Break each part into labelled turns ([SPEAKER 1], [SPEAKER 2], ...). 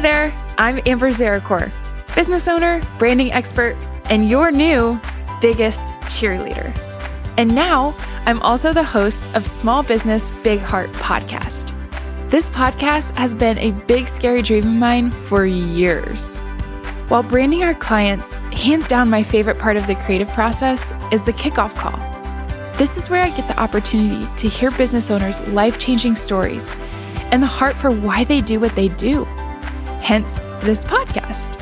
[SPEAKER 1] there, I'm Amber Zarakor, business owner, branding expert, and your new biggest cheerleader. And now I'm also the host of Small Business Big Heart podcast. This podcast has been a big, scary dream of mine for years. While branding our clients, hands down, my favorite part of the creative process is the kickoff call. This is where I get the opportunity to hear business owners' life changing stories and the heart for why they do what they do hence this podcast.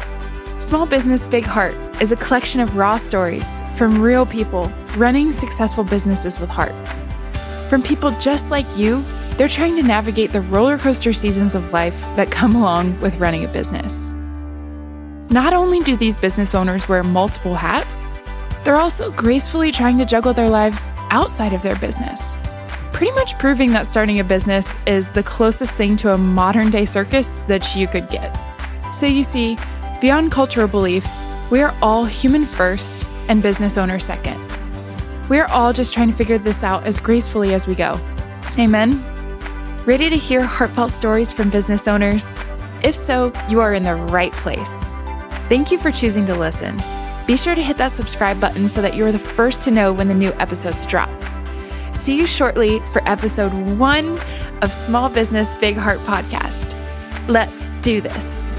[SPEAKER 1] Small Business Big Heart is a collection of raw stories from real people running successful businesses with heart. From people just like you, they're trying to navigate the roller coaster seasons of life that come along with running a business. Not only do these business owners wear multiple hats, they're also gracefully trying to juggle their lives outside of their business pretty much proving that starting a business is the closest thing to a modern day circus that you could get. So, you see, beyond cultural belief, we are all human first and business owner second. We are all just trying to figure this out as gracefully as we go. Amen? Ready to hear heartfelt stories from business owners? If so, you are in the right place. Thank you for choosing to listen. Be sure to hit that subscribe button so that you are the first to know when the new episodes drop. See you shortly for episode one of Small Business Big Heart Podcast. Let's do this.